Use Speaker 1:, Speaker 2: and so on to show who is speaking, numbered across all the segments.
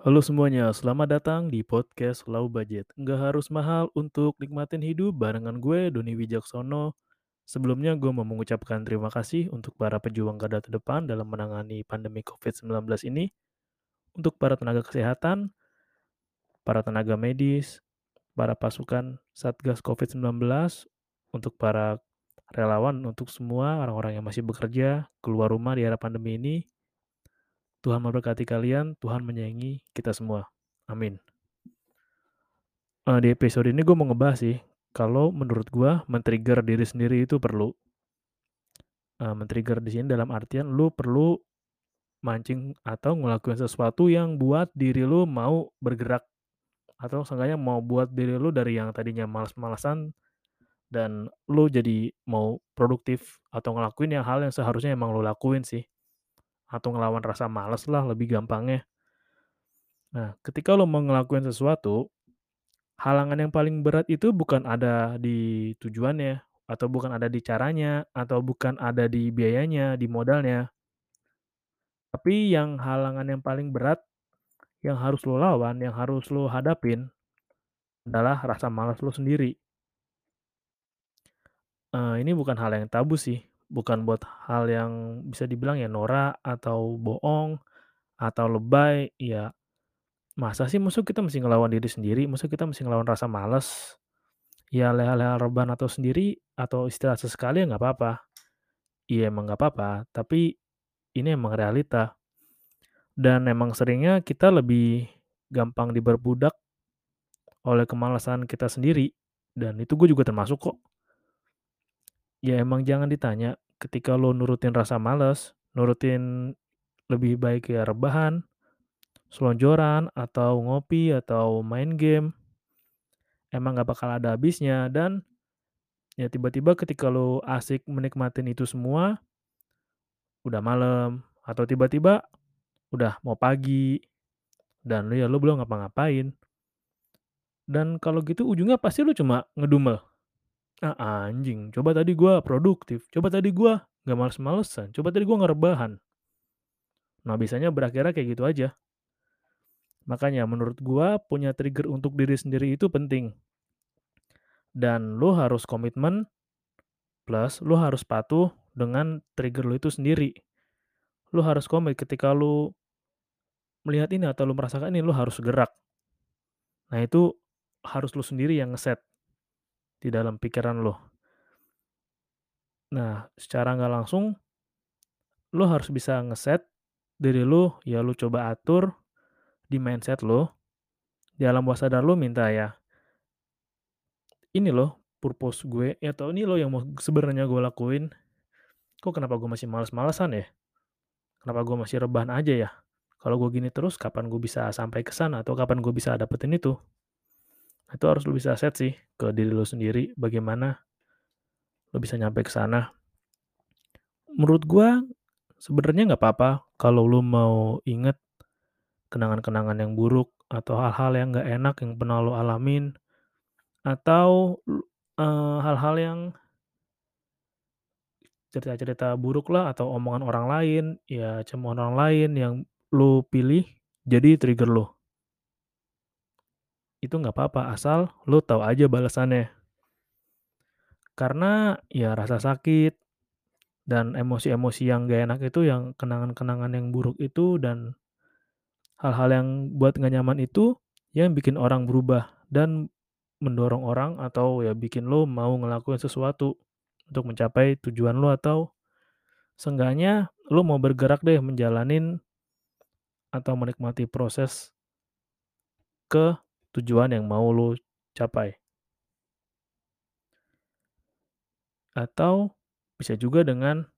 Speaker 1: Halo semuanya, selamat datang di podcast Low Budget. Nggak harus mahal untuk nikmatin hidup barengan gue, Doni Wijaksono. Sebelumnya gue mau mengucapkan terima kasih untuk para pejuang garda terdepan dalam menangani pandemi COVID-19 ini. Untuk para tenaga kesehatan, para tenaga medis, para pasukan Satgas COVID-19, untuk para relawan, untuk semua orang-orang yang masih bekerja, keluar rumah di era pandemi ini. Tuhan memberkati kalian, Tuhan menyayangi kita semua. Amin. Uh, di episode ini gue mau ngebahas sih, kalau menurut gue men-trigger diri sendiri itu perlu. Uh, men-trigger di sini dalam artian lu perlu mancing atau ngelakuin sesuatu yang buat diri lu mau bergerak atau seenggaknya mau buat diri lu dari yang tadinya malas-malasan dan lu jadi mau produktif atau ngelakuin yang hal yang seharusnya emang lu lakuin sih atau ngelawan rasa males lah lebih gampangnya. Nah ketika lo mau ngelakuin sesuatu halangan yang paling berat itu bukan ada di tujuannya atau bukan ada di caranya atau bukan ada di biayanya di modalnya. Tapi yang halangan yang paling berat yang harus lo lawan, yang harus lo hadapin adalah rasa malas lo sendiri. Uh, ini bukan hal yang tabu sih, bukan buat hal yang bisa dibilang ya norak atau bohong atau lebay. Ya masa sih musuh kita mesti ngelawan diri sendiri, musuh kita mesti ngelawan rasa malas. Ya leha-leha reban atau sendiri atau istirahat sesekali ya nggak apa-apa. Iya emang nggak apa-apa, tapi ini emang realita dan emang seringnya kita lebih gampang diperbudak oleh kemalasan kita sendiri dan itu gue juga termasuk kok ya emang jangan ditanya ketika lo nurutin rasa males nurutin lebih baik ya rebahan selonjoran atau ngopi atau main game emang gak bakal ada habisnya dan ya tiba-tiba ketika lo asik menikmatin itu semua udah malam atau tiba-tiba udah mau pagi dan lu ya lu belum ngapa-ngapain. Dan kalau gitu ujungnya pasti lu cuma ngedumel. Ah anjing, coba tadi gua produktif, coba tadi gua nggak males-malesan, coba tadi gua nggak rebahan. Nah biasanya berakhirnya kayak gitu aja. Makanya menurut gua punya trigger untuk diri sendiri itu penting. Dan lu harus komitmen plus lu harus patuh dengan trigger lu itu sendiri. Lu harus komit ketika lu melihat ini atau lu merasakan ini lu harus gerak. Nah itu harus lu sendiri yang ngeset di dalam pikiran lu. Nah secara nggak langsung lu harus bisa ngeset diri lu ya lu coba atur di mindset lu di alam bawah sadar lu minta ya ini loh purpose gue ya atau ini loh yang mau sebenarnya gue lakuin kok kenapa gue masih males-malesan ya kenapa gue masih rebahan aja ya kalau gue gini terus, kapan gue bisa sampai ke sana atau kapan gue bisa dapetin itu? Itu harus lo bisa set sih ke diri lo sendiri bagaimana lo bisa nyampe ke sana. Menurut gue sebenarnya nggak apa-apa kalau lo mau inget kenangan-kenangan yang buruk atau hal-hal yang nggak enak yang pernah lo alamin atau uh, hal-hal yang cerita-cerita buruk lah atau omongan orang lain, ya cuma orang lain yang lo pilih jadi trigger lo. Itu nggak apa-apa, asal lo tahu aja balasannya. Karena ya rasa sakit dan emosi-emosi yang gak enak itu yang kenangan-kenangan yang buruk itu dan hal-hal yang buat gak nyaman itu yang bikin orang berubah dan mendorong orang atau ya bikin lo mau ngelakuin sesuatu untuk mencapai tujuan lo atau seenggaknya lo mau bergerak deh menjalanin atau menikmati proses ke tujuan yang mau lo capai. Atau bisa juga dengan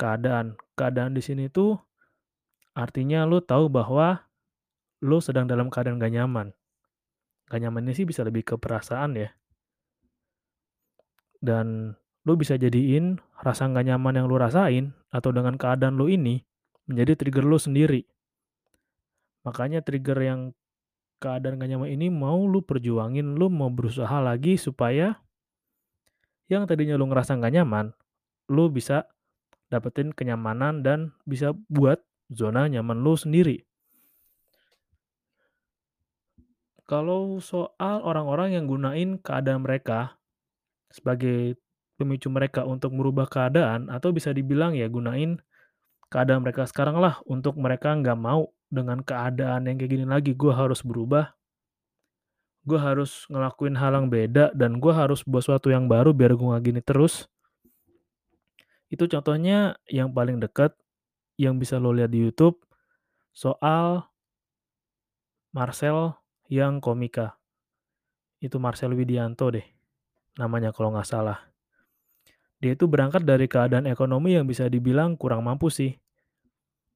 Speaker 1: keadaan. Keadaan di sini tuh artinya lo tahu bahwa lo sedang dalam keadaan gak nyaman. Gak nyaman ini sih bisa lebih ke perasaan ya. Dan lo bisa jadiin rasa gak nyaman yang lo rasain atau dengan keadaan lo ini menjadi trigger lo sendiri. Makanya trigger yang keadaan gak nyaman ini mau lo perjuangin, lo mau berusaha lagi supaya yang tadinya lo ngerasa gak nyaman, lo bisa dapetin kenyamanan dan bisa buat zona nyaman lo sendiri. Kalau soal orang-orang yang gunain keadaan mereka sebagai pemicu mereka untuk merubah keadaan atau bisa dibilang ya gunain keadaan mereka sekarang lah untuk mereka nggak mau dengan keadaan yang kayak gini lagi gue harus berubah. Gue harus ngelakuin hal yang beda dan gue harus buat sesuatu yang baru biar gue nggak gini terus. Itu contohnya yang paling dekat yang bisa lo lihat di YouTube soal Marcel yang komika. Itu Marcel Widianto deh namanya kalau nggak salah. Dia itu berangkat dari keadaan ekonomi yang bisa dibilang kurang mampu sih.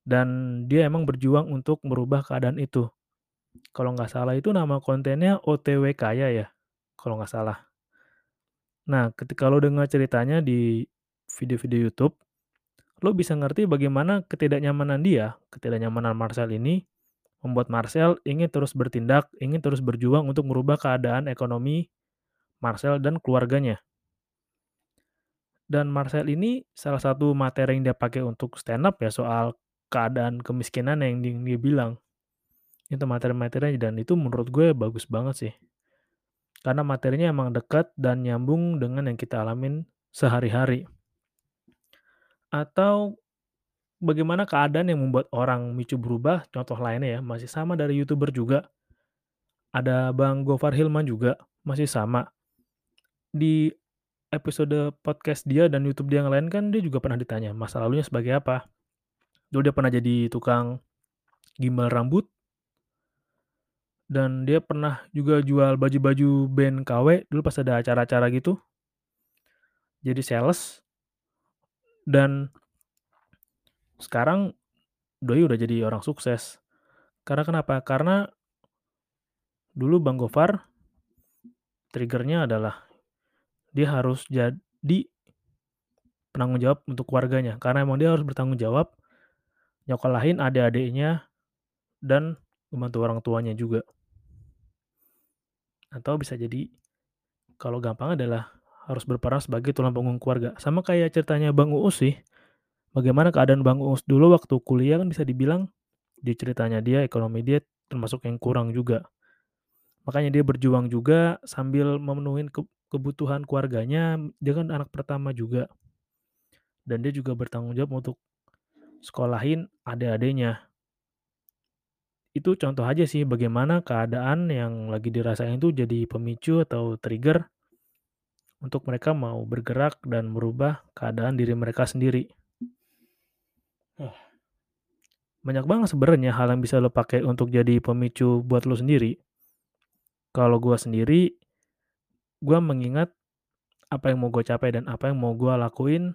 Speaker 1: Dan dia emang berjuang untuk merubah keadaan itu. Kalau nggak salah itu nama kontennya OTW Kaya ya, kalau nggak salah. Nah, ketika lo dengar ceritanya di video-video YouTube, lo bisa ngerti bagaimana ketidaknyamanan dia, ketidaknyamanan Marcel ini, membuat Marcel ingin terus bertindak, ingin terus berjuang untuk merubah keadaan ekonomi Marcel dan keluarganya. Dan Marcel ini salah satu materi yang dia pakai untuk stand up ya soal keadaan kemiskinan yang dia, bilang. Itu materi-materinya dan itu menurut gue bagus banget sih. Karena materinya emang dekat dan nyambung dengan yang kita alamin sehari-hari. Atau bagaimana keadaan yang membuat orang micu berubah, contoh lainnya ya, masih sama dari YouTuber juga. Ada Bang Gofar Hilman juga, masih sama. Di episode podcast dia dan YouTube dia yang lain kan dia juga pernah ditanya masa lalunya sebagai apa. Dulu dia pernah jadi tukang gimbal rambut dan dia pernah juga jual baju-baju band KW dulu pas ada acara-acara gitu. Jadi sales dan sekarang Doi udah jadi orang sukses. Karena kenapa? Karena dulu Bang Gofar triggernya adalah dia harus jadi penanggung jawab untuk keluarganya karena emang dia harus bertanggung jawab nyokolahin adik-adiknya dan membantu orang tuanya juga. Atau bisa jadi kalau gampang adalah harus berperan sebagai tulang punggung keluarga. Sama kayak ceritanya Bang Uus sih bagaimana keadaan Bang Uus dulu waktu kuliah kan bisa dibilang di ceritanya dia ekonomi dia termasuk yang kurang juga. Makanya dia berjuang juga sambil memenuhi kebutuhan keluarganya, dia kan anak pertama juga. Dan dia juga bertanggung jawab untuk sekolahin adik-adiknya. Itu contoh aja sih bagaimana keadaan yang lagi dirasain itu jadi pemicu atau trigger untuk mereka mau bergerak dan merubah keadaan diri mereka sendiri. Banyak banget sebenarnya hal yang bisa lo pakai untuk jadi pemicu buat lo sendiri. Kalau gue sendiri, gue mengingat apa yang mau gue capai dan apa yang mau gue lakuin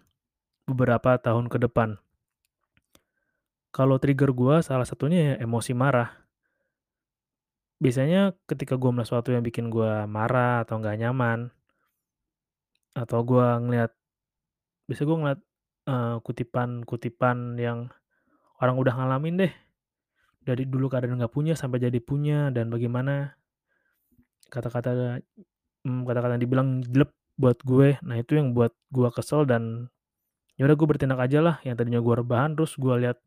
Speaker 1: beberapa tahun ke depan. Kalau trigger gue salah satunya ya emosi marah. Biasanya ketika gue melihat sesuatu yang bikin gue marah atau nggak nyaman, atau gue ngeliat, bisa gue ngeliat uh, kutipan-kutipan yang orang udah ngalamin deh, dari dulu keadaan nggak punya sampai jadi punya dan bagaimana kata-kata hmm, kata-kata yang dibilang jelek buat gue nah itu yang buat gue kesel dan ya udah gue bertindak aja lah yang tadinya gue rebahan terus gue lihat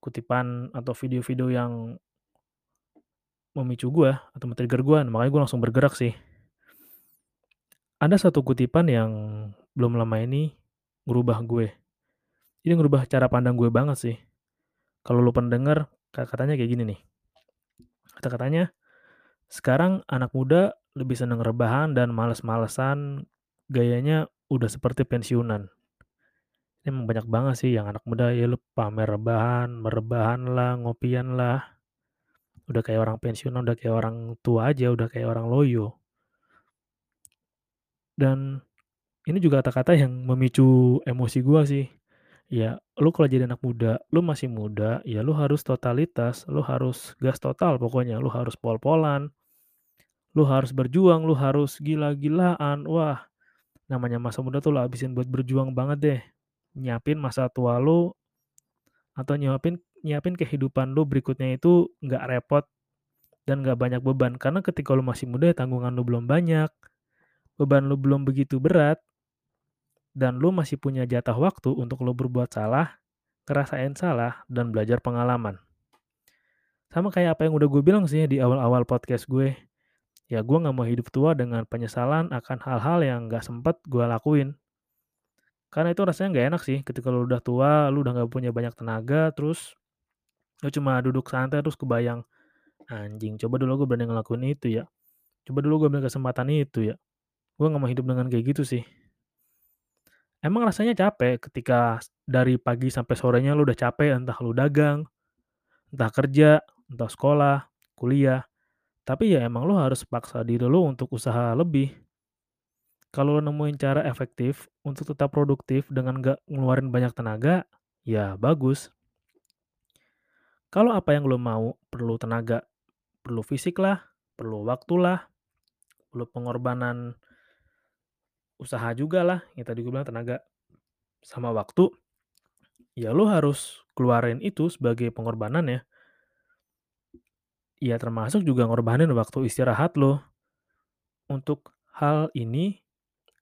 Speaker 1: kutipan atau video-video yang memicu gue atau men-trigger gue makanya gue langsung bergerak sih. Ada satu kutipan yang belum lama ini ngerubah gue. Ini ngerubah cara pandang gue banget sih. Kalau lu pendengar katanya kayak gini nih. Kata-katanya Sekarang anak muda lebih seneng rebahan dan males-malesan, gayanya udah seperti pensiunan. Emang banyak banget sih yang anak muda ya lu pamer rebahan, merebahan-lah, ngopian-lah. Udah kayak orang pensiunan, udah kayak orang tua aja, udah kayak orang loyo. Dan ini juga kata-kata yang memicu emosi gua sih. Ya, lu kalau jadi anak muda, lu masih muda, ya lu harus totalitas, lu harus gas total pokoknya, lu harus pol-polan. Lu harus berjuang, lu harus gila-gilaan. Wah, namanya masa muda tuh lu habisin buat berjuang banget deh. Nyiapin masa tua lu atau nyiapin nyiapin kehidupan lu berikutnya itu nggak repot dan nggak banyak beban. Karena ketika lu masih muda, tanggungan lu belum banyak, beban lu belum begitu berat, dan lu masih punya jatah waktu untuk lu berbuat salah, ngerasain salah, dan belajar pengalaman. Sama kayak apa yang udah gue bilang sih di awal-awal podcast gue. Ya gue nggak mau hidup tua dengan penyesalan akan hal-hal yang nggak sempet gue lakuin. Karena itu rasanya nggak enak sih ketika lu udah tua, lu udah nggak punya banyak tenaga, terus lu cuma duduk santai terus kebayang, anjing coba dulu gue berani ngelakuin itu ya. Coba dulu gue ambil kesempatan itu ya. Gue nggak mau hidup dengan kayak gitu sih. Emang rasanya capek ketika dari pagi sampai sorenya lu udah capek, entah lu dagang, entah kerja, entah sekolah, kuliah. Tapi ya emang lu harus paksa diri lu untuk usaha lebih. Kalau lu nemuin cara efektif untuk tetap produktif dengan gak ngeluarin banyak tenaga, ya bagus. Kalau apa yang lu mau perlu tenaga, perlu fisik lah, perlu waktu lah, perlu pengorbanan usaha juga lah, yang tadi gue bilang tenaga sama waktu, ya lu harus keluarin itu sebagai pengorbanan ya. Ya termasuk juga ngorbanin waktu istirahat lo. Untuk hal ini,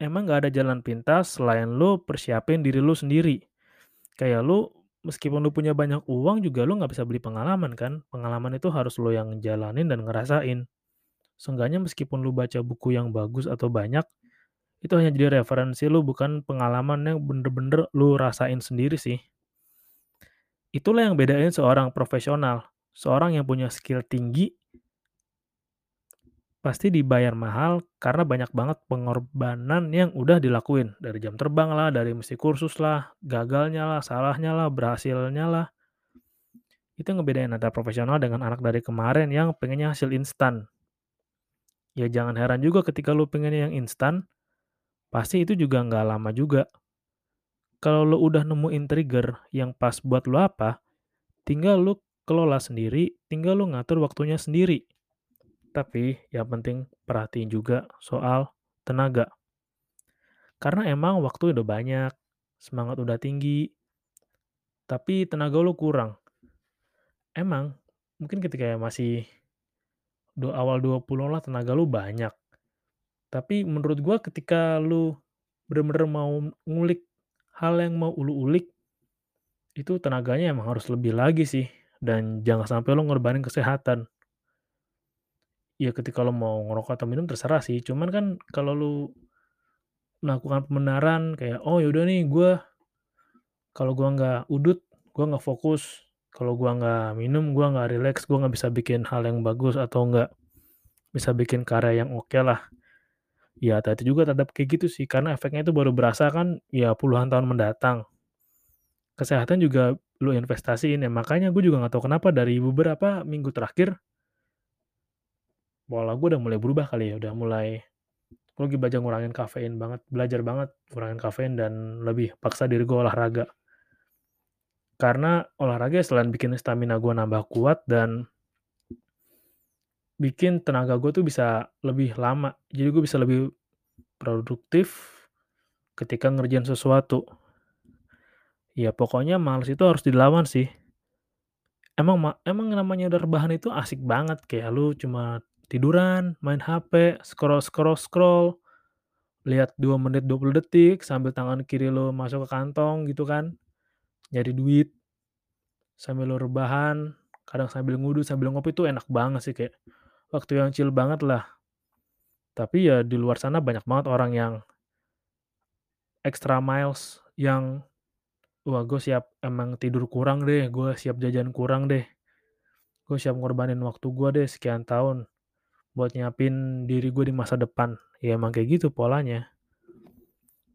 Speaker 1: emang gak ada jalan pintas selain lu persiapin diri lu sendiri. Kayak lu, meskipun lu punya banyak uang juga lu nggak bisa beli pengalaman kan. Pengalaman itu harus lu yang jalanin dan ngerasain. Seenggaknya meskipun lu baca buku yang bagus atau banyak, itu hanya jadi referensi lu bukan pengalaman yang bener-bener lu rasain sendiri sih. Itulah yang bedain seorang profesional, seorang yang punya skill tinggi pasti dibayar mahal karena banyak banget pengorbanan yang udah dilakuin. Dari jam terbang lah, dari mesti kursus lah, gagalnya lah, salahnya lah, berhasilnya lah. Itu ngebedain antara profesional dengan anak dari kemarin yang pengennya hasil instan. Ya jangan heran juga ketika lu pengennya yang instan, pasti itu juga nggak lama juga. Kalau lu udah nemuin trigger yang pas buat lu apa, tinggal lu kelola sendiri, tinggal lu ngatur waktunya sendiri. Tapi yang penting perhatiin juga soal tenaga. Karena emang waktu udah banyak, semangat udah tinggi, tapi tenaga lu kurang. Emang, mungkin ketika masih do awal 20 lah tenaga lu banyak. Tapi menurut gua ketika lu bener-bener mau ngulik hal yang mau lu ulik, itu tenaganya emang harus lebih lagi sih. Dan jangan sampai lu ngorbanin kesehatan ya ketika lo mau ngerokok atau minum terserah sih, cuman kan kalau lu melakukan pembenaran kayak, "Oh yaudah nih gue kalau gua nggak udut, gua nggak fokus, kalau gua nggak minum, gua nggak rileks, gua nggak bisa bikin hal yang bagus atau nggak bisa bikin karya yang oke lah." Ya hati-hati juga terhadap kayak gitu sih, karena efeknya itu baru berasa kan ya puluhan tahun mendatang. Kesehatan juga lu investasiin, ya makanya gue juga nggak tahu kenapa dari beberapa minggu terakhir pola gue udah mulai berubah kali ya, udah mulai gue lagi belajar ngurangin kafein banget, belajar banget ngurangin kafein dan lebih paksa diri gue olahraga. Karena olahraga selain bikin stamina gue nambah kuat dan bikin tenaga gue tuh bisa lebih lama. Jadi gue bisa lebih produktif ketika ngerjain sesuatu. Ya pokoknya males itu harus dilawan sih. Emang ma emang namanya udah rebahan itu asik banget, kayak lu cuma tiduran, main HP, scroll scroll scroll, lihat 2 menit 20 detik sambil tangan kiri lu masuk ke kantong gitu kan, nyari duit. Sambil lu rebahan, kadang sambil ngudut, sambil ngopi tuh enak banget sih, kayak waktu yang chill banget lah. Tapi ya di luar sana banyak banget orang yang extra miles, yang, "Wah gue siap emang tidur kurang deh, gue siap jajan kurang deh, gue siap ngorbanin waktu gue deh sekian tahun,
Speaker 2: buat nyiapin diri gue di masa depan. Ya emang kayak gitu polanya.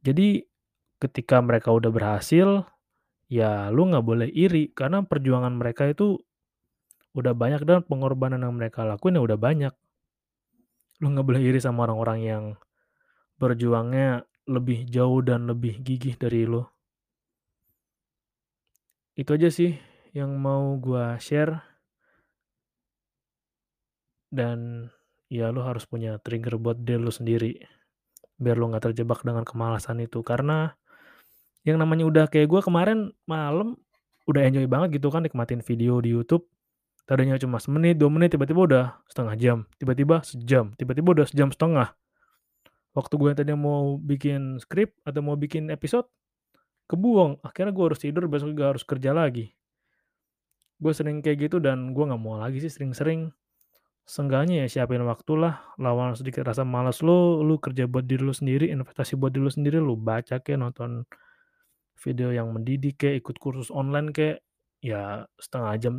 Speaker 2: Jadi ketika mereka udah berhasil, ya lu nggak boleh iri karena perjuangan mereka itu udah banyak dan pengorbanan yang mereka lakuin ya udah banyak. Lu nggak boleh iri sama orang-orang yang berjuangnya lebih jauh dan lebih gigih dari lu. Itu aja sih yang mau gua share. Dan ya lu harus punya trigger buat diri lu sendiri. Biar lu nggak terjebak dengan kemalasan itu. Karena yang namanya udah kayak gua kemarin malam udah enjoy banget gitu kan nikmatin video di YouTube. Tadinya cuma semenit, dua menit, tiba-tiba udah setengah jam, tiba-tiba sejam, tiba-tiba udah sejam setengah. Waktu gue tadinya mau bikin skrip atau mau bikin episode, kebuang. Akhirnya gue harus tidur, besok juga harus kerja lagi. Gue sering kayak gitu dan gue nggak mau lagi sih sering-sering. Seenggaknya ya siapin waktu lah, lawan sedikit rasa malas lu, lu kerja buat diri lu sendiri, investasi buat diri lu sendiri, lu baca kayak nonton video yang mendidik kayak ikut kursus online kayak ya setengah jam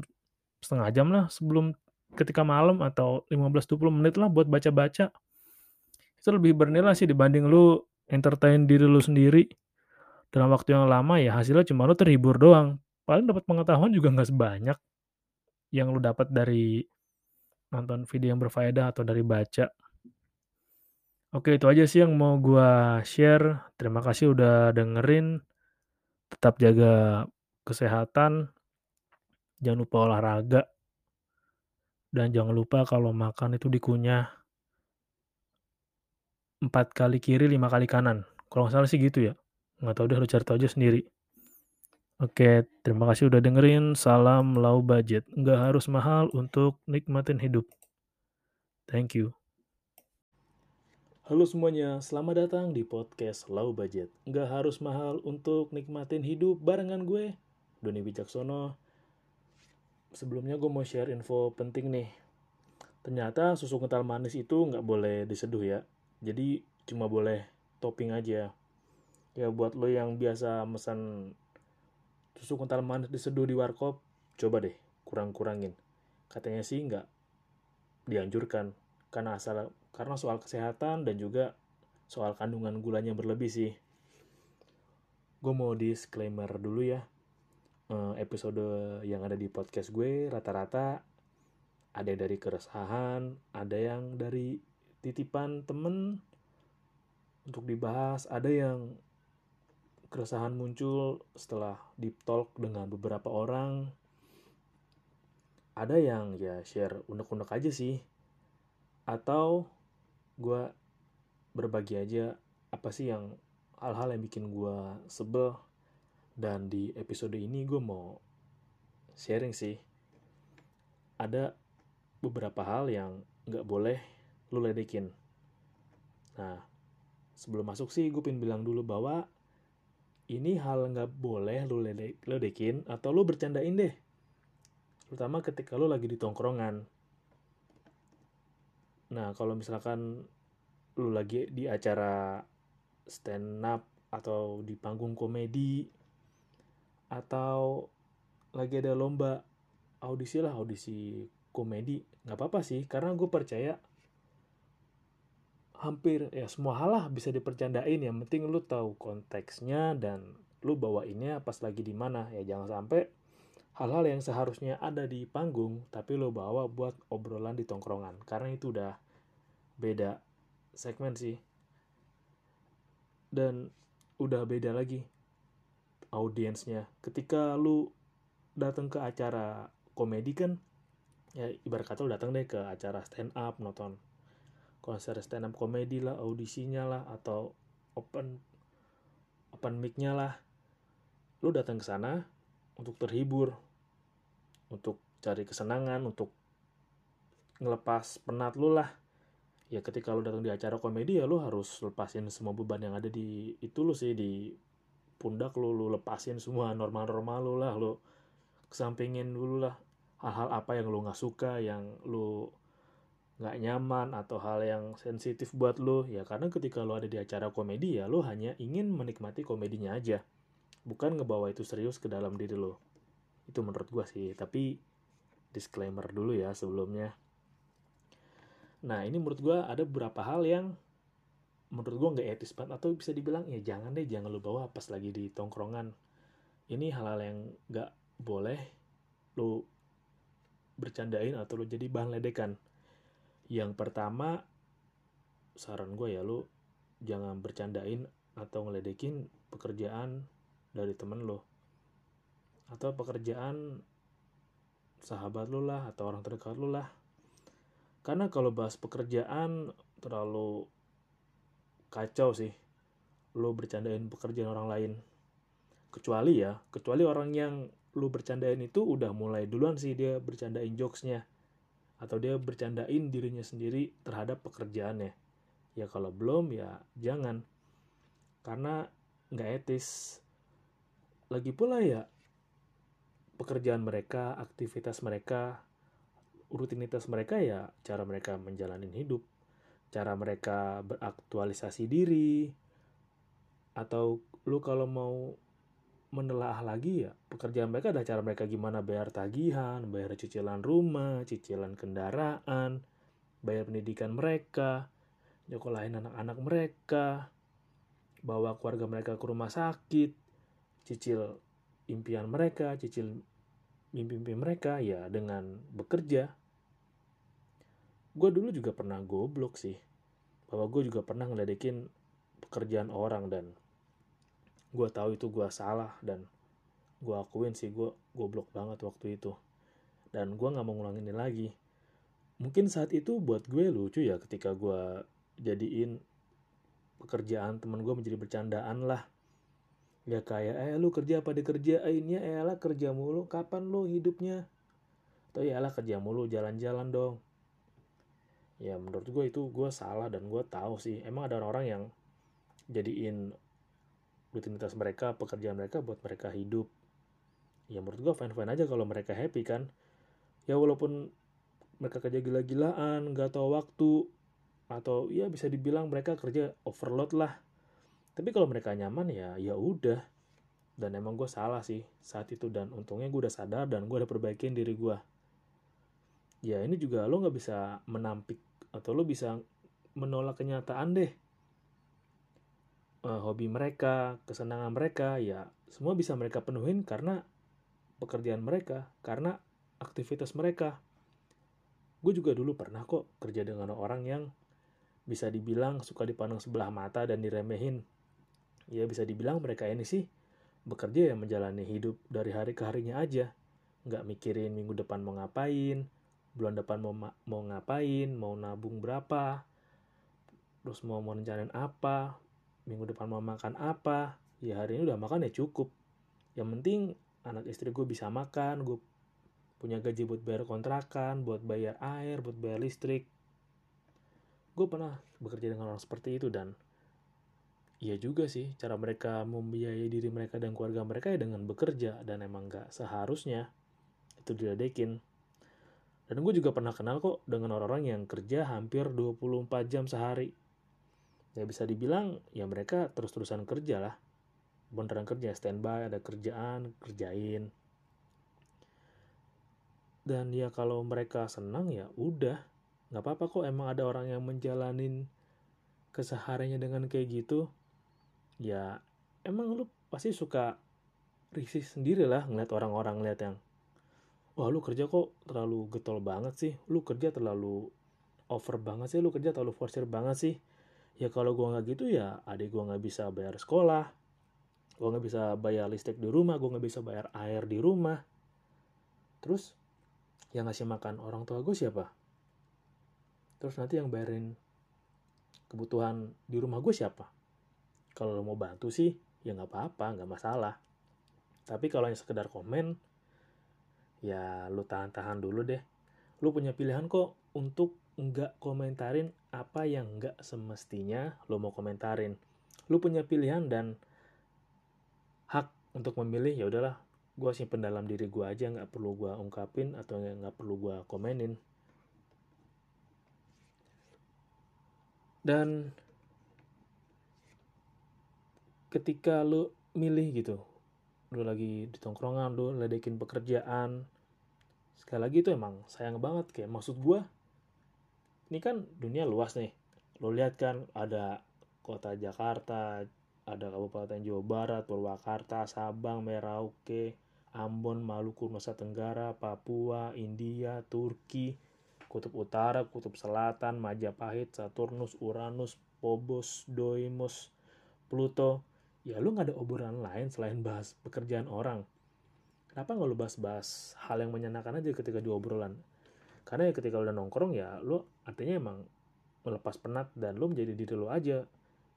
Speaker 2: setengah jam lah sebelum ketika malam atau 15-20 menit lah buat baca-baca. Itu lebih bernilai sih dibanding lu entertain diri lu sendiri dalam waktu yang lama ya hasilnya cuma lu terhibur doang. Paling dapat pengetahuan juga nggak sebanyak yang lu dapat dari nonton video yang berfaedah atau dari baca. Oke, itu aja sih yang mau gua share. Terima kasih udah dengerin. Tetap jaga kesehatan. Jangan lupa olahraga. Dan jangan lupa kalau makan itu dikunyah 4 kali kiri, 5 kali kanan. Kalau nggak salah sih gitu ya. Nggak tahu deh, lu cari tahu aja sendiri. Oke, terima kasih udah dengerin. Salam low budget. Nggak harus mahal untuk nikmatin hidup. Thank you.
Speaker 1: Halo semuanya, selamat datang di podcast Low Budget. Nggak harus mahal untuk nikmatin hidup barengan gue, Doni Wijaksono. Sebelumnya gue mau share info penting nih. Ternyata susu kental manis itu nggak boleh diseduh ya. Jadi cuma boleh topping aja. Ya buat lo yang biasa pesan susu kental manis diseduh di warkop, coba deh kurang-kurangin. Katanya sih nggak dianjurkan karena asal karena soal kesehatan dan juga soal kandungan gulanya berlebih sih. Gue mau disclaimer dulu ya. Episode yang ada di podcast gue rata-rata ada dari keresahan, ada yang dari titipan temen untuk dibahas, ada yang keresahan muncul setelah deep talk dengan beberapa orang. Ada yang ya share unek-unek aja sih. Atau gue berbagi aja apa sih yang hal-hal yang bikin gue sebel. Dan di episode ini gue mau sharing sih. Ada beberapa hal yang nggak boleh lu ledekin. Nah, sebelum masuk sih gue pengen bilang dulu bahwa ini hal nggak boleh lu ledekin atau lu bercandain deh. Terutama ketika lu lagi di tongkrongan. Nah, kalau misalkan lu lagi di acara stand up atau di panggung komedi atau lagi ada lomba audisi lah audisi komedi nggak apa-apa sih karena gue percaya hampir ya semua hal lah bisa dipercandain. Yang penting lu tahu konteksnya dan lu bawainnya pas lagi di mana. Ya jangan sampai hal-hal yang seharusnya ada di panggung tapi lu bawa buat obrolan di tongkrongan. Karena itu udah beda segmen sih. Dan udah beda lagi audiensnya. Ketika lu datang ke acara komedi kan ya ibarat kata lu datang deh ke acara stand up nonton konser stand up komedi lah audisinya lah atau open open mic-nya lah. Lu datang ke sana untuk terhibur untuk cari kesenangan untuk ngelepas penat lu lah. Ya ketika lu datang di acara komedi ya lu harus lepasin semua beban yang ada di itu lu sih di pundak lu. Lu lepasin semua normal-normal lu lah. Lu kesampingin dulu lah hal-hal apa yang lu nggak suka yang lu nggak nyaman atau hal yang sensitif buat lu ya karena ketika lu ada di acara komedi ya lu hanya ingin menikmati komedinya aja. Bukan ngebawa itu serius ke dalam diri lu. Itu menurut gua sih tapi disclaimer dulu ya sebelumnya. Nah ini menurut gue ada beberapa hal yang menurut gue nggak etis banget atau bisa dibilang ya jangan deh jangan lu bawa pas lagi di tongkrongan. Ini hal-hal yang nggak boleh lu bercandain atau lu jadi bahan ledekan yang pertama saran gue ya lu jangan bercandain atau ngeledekin pekerjaan dari temen lo atau pekerjaan sahabat lo lah atau orang terdekat lo lah. Karena kalau bahas pekerjaan terlalu kacau sih lo bercandain pekerjaan orang lain. Kecuali ya kecuali orang yang lo bercandain itu udah mulai duluan sih dia bercandain jokesnya atau dia bercandain dirinya sendiri terhadap pekerjaannya. Ya kalau belum ya jangan. Karena nggak etis. Lagi pula ya pekerjaan mereka aktivitas mereka rutinitas mereka ya cara mereka menjalani hidup. Cara mereka beraktualisasi diri. Atau lu kalau mau menelaah lagi ya pekerjaan mereka ada cara mereka gimana bayar tagihan, bayar cicilan rumah, cicilan kendaraan, bayar pendidikan mereka, nyokolahin anak-anak mereka, bawa keluarga mereka ke rumah sakit, cicil impian mereka, cicil mimpi-mimpi mereka ya dengan bekerja. Gue dulu juga pernah goblok sih, bahwa gue juga pernah ngeledekin pekerjaan orang dan gue tahu itu gue salah dan gue akuin sih gue goblok banget waktu itu. Dan gue nggak mau ngulangin ini lagi. Mungkin saat itu buat gue lucu ya ketika gue jadiin pekerjaan temen gue menjadi bercandaan lah. Ya kayak eh lu kerja apa dikerjainnya eh lah kerja mulu. Kapan lu hidupnya? Atau ya lah kerja mulu jalan-jalan dong. Ya menurut gue itu gue salah dan gue tahu sih. Emang ada orang-orang yang jadiin rutinitas mereka pekerjaan mereka buat mereka hidup. Ya menurut gue fine fine aja kalau mereka happy kan? Ya walaupun mereka kerja gila-gilaan nggak tahu waktu atau ya bisa dibilang mereka kerja overload lah. Tapi kalau mereka nyaman ya ya udah. Dan emang gue salah sih saat itu dan untungnya gue udah sadar dan gue udah perbaikin diri gue ya ini juga lo nggak bisa menampik atau lo bisa menolak kenyataan deh uh, hobi mereka kesenangan mereka ya semua bisa mereka penuhin karena pekerjaan mereka karena aktivitas mereka gue juga dulu pernah kok kerja dengan orang yang bisa dibilang suka dipandang sebelah mata dan diremehin. Ya bisa dibilang mereka ini sih bekerja yang menjalani hidup dari hari ke harinya aja. Nggak mikirin minggu depan mau ngapain, bulan depan mau, mau ngapain, mau nabung berapa, terus mau mau rencanain apa, minggu depan mau makan apa, ya hari ini udah makan ya cukup. Yang penting anak istri gue bisa makan, gue punya gaji buat bayar kontrakan, buat bayar air, buat bayar listrik, gue pernah bekerja dengan orang seperti itu dan iya juga sih cara mereka membiayai diri mereka dan keluarga mereka ya dengan bekerja dan emang gak seharusnya itu diledekin. Dan gue juga pernah kenal kok dengan orang-orang yang kerja hampir 24 jam sehari ya bisa dibilang ya mereka terus-terusan kerja lah. Beneran kerja standby ada kerjaan kerjain. Dan ya kalau mereka senang ya udah. Nggak apa-apa kok emang ada orang yang menjalanin kesehariannya dengan kayak gitu. Ya emang lu pasti suka risih sendiri lah ngeliat orang-orang ngeliat yang wah lu kerja kok terlalu getol banget sih. Lu kerja terlalu over banget sih. Lu kerja terlalu forsir banget sih ya kalau gua nggak gitu ya adik gua nggak bisa bayar sekolah gua nggak bisa bayar listrik di rumah gua nggak bisa bayar air di rumah. Terus yang ngasih makan orang tua gue siapa? Terus nanti yang bayarin kebutuhan di rumah gue siapa? Kalau lo mau bantu sih ya nggak apa-apa nggak masalah. Tapi kalau yang sekedar komen ya lu tahan-tahan dulu deh. Lu punya pilihan kok untuk nggak komentarin apa yang nggak semestinya lo mau komentarin. Lu punya pilihan dan hak untuk memilih ya udahlah gue simpen dalam diri gue aja nggak perlu gue ungkapin atau nggak perlu gue komenin. Dan ketika lu milih gitu lu lagi di tongkrongan lu ledekin pekerjaan sekali lagi itu emang sayang banget kayak maksud gue ini kan dunia luas nih. Lo lihat kan ada kota Jakarta ada Kabupaten Jawa Barat Purwakarta Sabang Merauke Ambon Maluku Nusa Tenggara Papua India Turki Kutub Utara Kutub Selatan Majapahit Saturnus Uranus Phobos Deimos Pluto. Ya lu nggak ada obrolan lain selain bahas pekerjaan orang. Kenapa nggak lu bahas-bahas hal yang menyenangkan aja ketika di obrolan karena ya ketika udah nongkrong ya lu artinya emang melepas penat dan lu menjadi diri lu aja.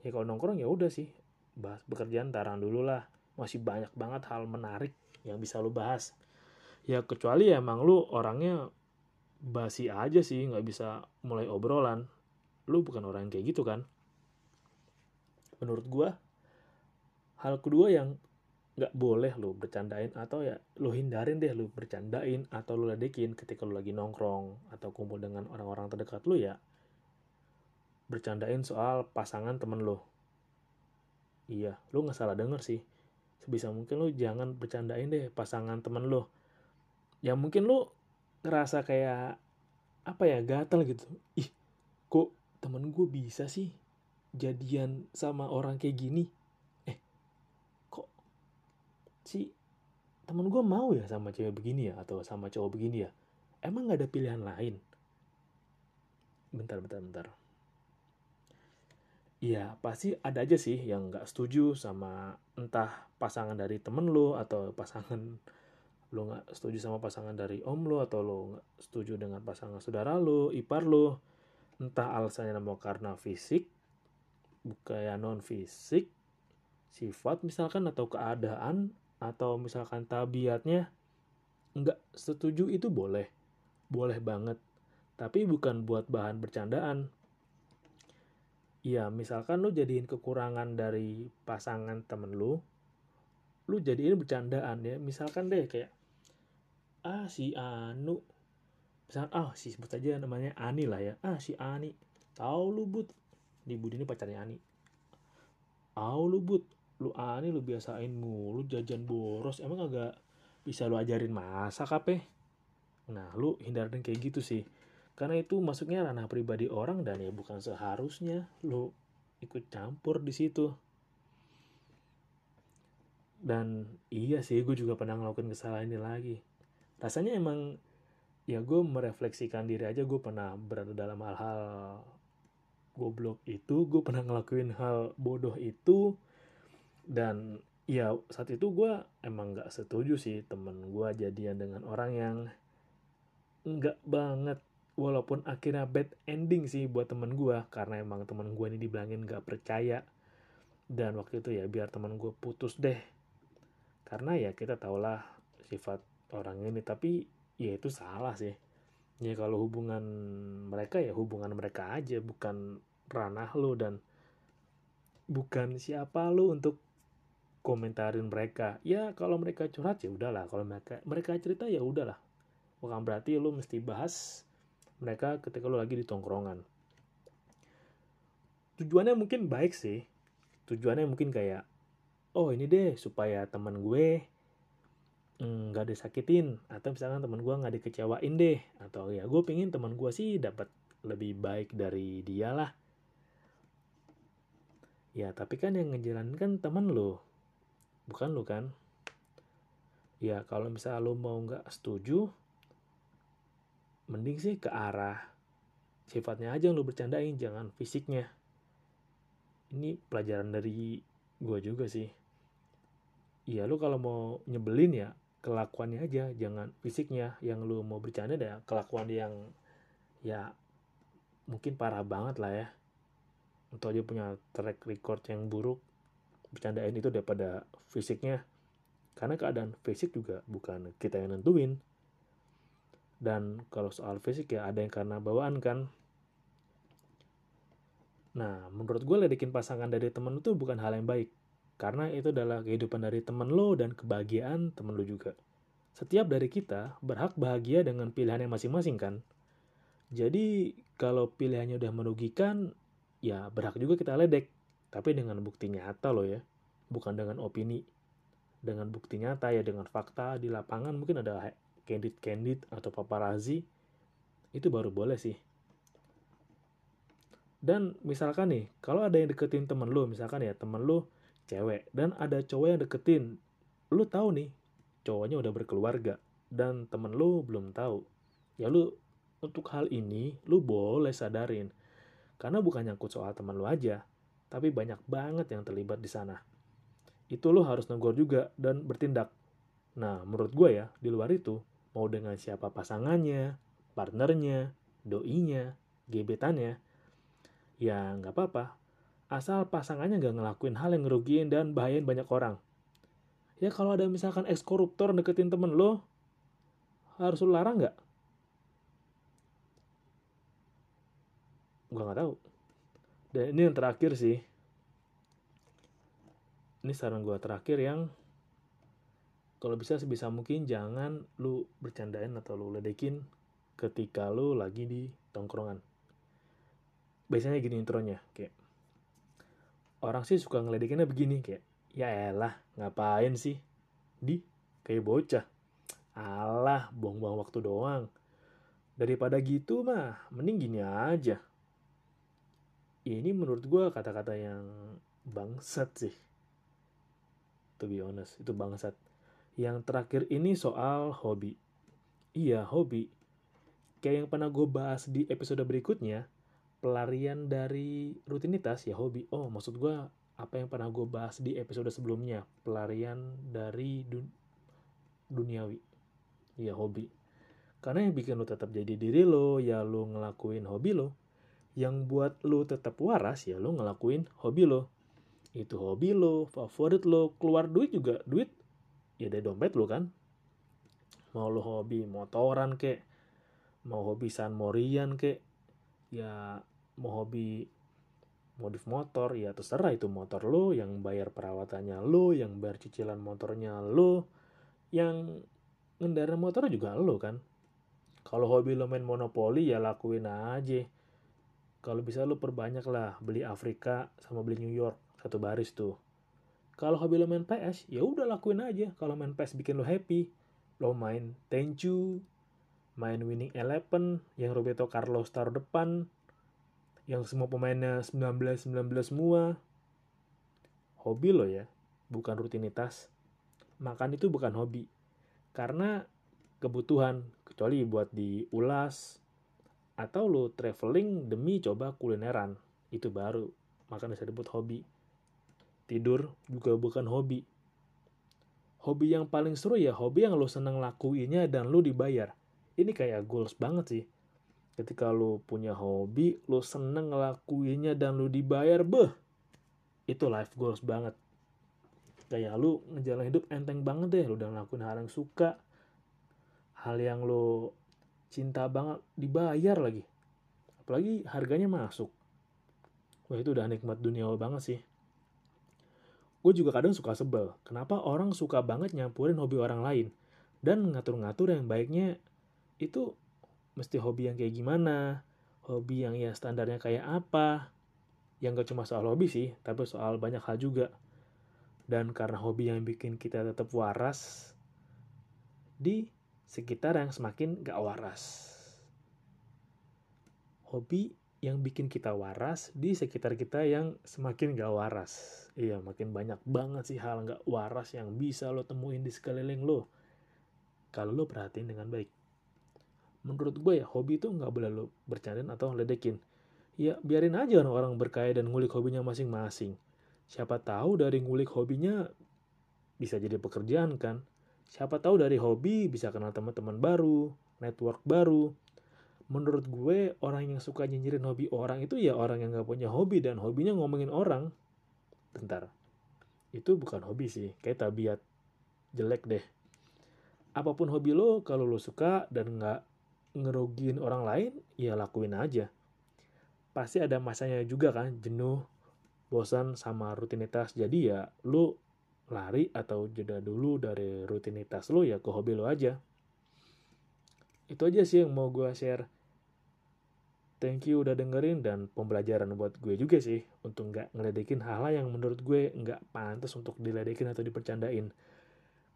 Speaker 1: Ya kalau nongkrong ya udah sih bahas pekerjaan taruhan dulu lah. Masih banyak banget hal menarik yang bisa lu bahas. Ya kecuali ya emang lu orangnya basi aja sih nggak bisa mulai obrolan. Lu bukan orang kayak gitu kan. Menurut gua hal kedua yang nggak boleh lo bercandain atau ya lo hindarin deh lo bercandain atau lo ledekin ketika lo lagi nongkrong atau kumpul dengan orang-orang terdekat lo ya. Bercandain soal pasangan temen lo iya lo nggak salah denger sih. Sebisa mungkin lo jangan bercandain deh pasangan temen lo ya mungkin lo ngerasa kayak apa ya gatel gitu. Ih kok temen gue bisa sih jadian sama orang kayak gini si temen gue mau ya sama cewek begini ya atau sama cowok begini ya? Emang gak ada pilihan lain? Bentar bentar bentar. Iya pasti ada aja sih yang gak setuju sama entah pasangan dari temen lo atau pasangan lo gak setuju sama pasangan dari om lo atau lo gak setuju dengan pasangan saudara lo, ipar lo entah alasannya mau karena fisik bukan ya non fisik sifat misalkan atau keadaan atau misalkan tabiatnya nggak setuju itu boleh. Boleh banget. Tapi bukan buat bahan bercandaan. Ya misalkan lu jadiin kekurangan dari pasangan temen lu lu jadiin bercandaan ya. Misalkan deh kayak ah si Anu. Misalkan ah si sebut aja namanya Ani lah ya. Ah si Ani. Tahu lu but di Budi ini pacarnya Ani. Tahu lu but lu ani lu biasain mulu jajan boros. Emang agak bisa lu ajarin masak apa nah lu hindarin kayak gitu sih. Karena itu masuknya ranah pribadi orang dan ya bukan seharusnya lu ikut campur di situ. Dan iya sih gue juga pernah ngelakuin kesalahan ini lagi. Rasanya emang ya gue merefleksikan diri aja gue pernah berada dalam hal-hal goblok itu gue pernah ngelakuin hal bodoh itu dan ya saat itu gue emang nggak setuju sih temen gue jadian dengan orang yang nggak banget. Walaupun akhirnya bad ending sih buat temen gue karena emang temen gue ini dibilangin nggak percaya. Dan waktu itu ya biar temen gue putus deh. Karena ya kita tahulah sifat orang ini tapi ya itu salah sih. Ya kalau hubungan mereka ya hubungan mereka aja bukan ranah lo dan bukan siapa lo untuk komentarin mereka. Ya kalau mereka curhat ya udahlah. Kalau mereka mereka cerita ya udahlah. Bukan berarti lu mesti bahas mereka ketika lu lagi di tongkrongan. Tujuannya mungkin baik sih. Tujuannya mungkin kayak oh ini deh supaya teman gue mm, nggak mm, disakitin. Atau misalkan teman gue nggak dikecewain deh. Atau ya gue pengen teman gue sih dapat lebih baik dari dia lah. Ya tapi kan yang ngejalanin kan teman lo bukan lu kan? Ya kalau misalnya lu mau nggak setuju mending sih ke arah sifatnya aja yang lu bercandain jangan fisiknya. Ini pelajaran dari gue juga sih. Iya lu kalau mau nyebelin ya kelakuannya aja jangan fisiknya yang lu mau bercanda ya kelakuan yang ya mungkin parah banget lah ya. Untuk aja punya track record yang buruk bercandain itu daripada fisiknya. Karena keadaan fisik juga bukan kita yang nentuin. Dan kalau soal fisik ya ada yang karena bawaan kan? Nah menurut gue ledekin pasangan dari temen itu bukan hal yang baik. Karena itu adalah kehidupan dari temen lo dan kebahagiaan temen lo juga. Setiap dari kita berhak bahagia dengan pilihannya masing-masing kan? Jadi kalau pilihannya udah merugikan ya berhak juga kita ledek tapi dengan bukti nyata loh ya, bukan dengan opini. Dengan bukti nyata ya, dengan fakta di lapangan mungkin ada candid-candid atau paparazzi, itu baru boleh sih. Dan misalkan nih, kalau ada yang deketin temen lu, misalkan ya temen lu cewek, dan ada cowok yang deketin, lu tahu nih, cowoknya udah berkeluarga, dan temen lu belum tahu. Ya lu, untuk hal ini, lu boleh sadarin. Karena bukan nyangkut soal temen lu aja, tapi banyak banget yang terlibat di sana. Itu lu harus negor juga dan bertindak. Nah, menurut gue ya, di luar itu, mau dengan siapa pasangannya, partnernya, doinya, gebetannya, ya nggak apa-apa. Asal pasangannya nggak ngelakuin hal yang ngerugiin dan bahayain banyak orang. Ya kalau ada misalkan ex koruptor deketin temen lo, harus lo larang nggak? Gue nggak tahu. Dan ini yang terakhir sih. Ini saran gue terakhir yang kalau bisa sebisa mungkin jangan lu bercandain atau lu ledekin ketika lu lagi di tongkrongan. Biasanya gini intronya kayak orang sih suka ngeledekinnya begini kayak ya elah ngapain sih? Di kayak bocah. Alah buang-buang waktu doang. Daripada gitu mah mending gini aja ya, ini menurut gue kata-kata yang bangsat sih to be honest itu bangsat yang terakhir ini soal hobi iya hobi kayak yang pernah gue bahas di episode berikutnya pelarian dari rutinitas ya hobi. Oh, maksud gue apa yang pernah gue bahas di episode sebelumnya, pelarian dari dun duniawi. Ya hobi. Karena yang bikin lo tetap jadi diri lo, ya lo ngelakuin hobi lo. Yang buat lo tetap waras, ya lo ngelakuin hobi lo. Itu hobi lo, favorit lo, keluar duit juga, duit ya dari dompet lo kan. Mau lo hobi motoran kek, mau hobi San Morian kek, ya mau hobi modif motor ya terserah itu motor lo yang bayar perawatannya lo yang bayar cicilan motornya lo yang ngendara motor juga lo kan kalau hobi lo main monopoli ya lakuin aja kalau bisa lo perbanyak lah beli Afrika sama beli New York satu baris tuh kalau hobi lo main PS ya udah lakuin aja kalau main PS bikin lo happy lo main Tenchu main Winning Eleven yang Roberto Carlos taruh depan yang semua pemainnya 19-19 semua. Hobi lo ya, bukan rutinitas. Makan itu bukan hobi. Karena kebutuhan, kecuali buat diulas, atau lo traveling demi coba kulineran. Itu baru, makan bisa disebut hobi. Tidur juga bukan hobi. Hobi yang paling seru ya hobi yang lo seneng lakuinnya dan lo dibayar. Ini kayak goals banget sih ketika lu punya hobi lu seneng ngelakuinnya dan lu dibayar beh itu life goals banget kayak lu ngejalan hidup enteng banget deh lu udah ngelakuin hal yang suka hal yang lu cinta banget dibayar lagi. Apalagi harganya masuk. Wah itu udah nikmat dunia banget sih. Gue juga kadang suka sebel kenapa orang suka banget nyampurin hobi orang lain? Dan ngatur-ngatur yang baiknya itu mesti hobi yang kayak gimana, hobi yang ya standarnya kayak apa. Yang gak cuma soal hobi sih, tapi soal banyak hal juga. Dan karena hobi yang bikin kita tetap waras di sekitar yang semakin gak waras. Hobi yang bikin kita waras di sekitar kita yang semakin gak waras. Iya, makin banyak banget sih hal gak waras yang bisa lo temuin di sekeliling lo. Kalau lo perhatiin dengan baik menurut gue ya hobi itu nggak boleh lo bercandain atau ledekin ya biarin aja orang-orang berkaya dan ngulik hobinya masing-masing siapa tahu dari ngulik hobinya bisa jadi pekerjaan kan siapa tahu dari hobi bisa kenal teman-teman baru network baru. Menurut gue orang yang suka nyinyirin hobi orang itu ya orang yang nggak punya hobi dan hobinya ngomongin orang. Bentar. Itu bukan hobi sih kayak tabiat. Jelek deh. Apa pun hobi lo kalau lo suka dan nggak ngerugiin orang lain, ya lakuin aja. Pasti ada masanya juga kan, jenuh, bosan sama rutinitas. Jadi ya lu lari atau jeda dulu dari rutinitas lu ya ke hobi lu aja. Itu aja sih yang mau gue share. Thank you udah dengerin dan pembelajaran buat gue juga sih untuk nggak ngeledekin hal-hal yang menurut gue nggak pantas untuk diledekin atau dipercandain.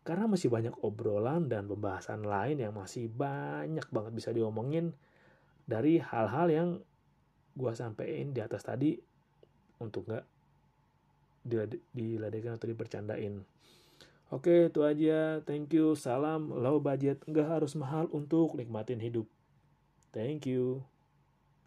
Speaker 1: Karena masih banyak obrolan dan pembahasan lain yang masih banyak banget bisa diomongin dari hal-hal yang gua sampein di atas tadi untuk nggak diladekan atau dipercandain. Oke, itu aja. Thank you. Salam low budget. Nggak harus mahal untuk nikmatin hidup. Thank you.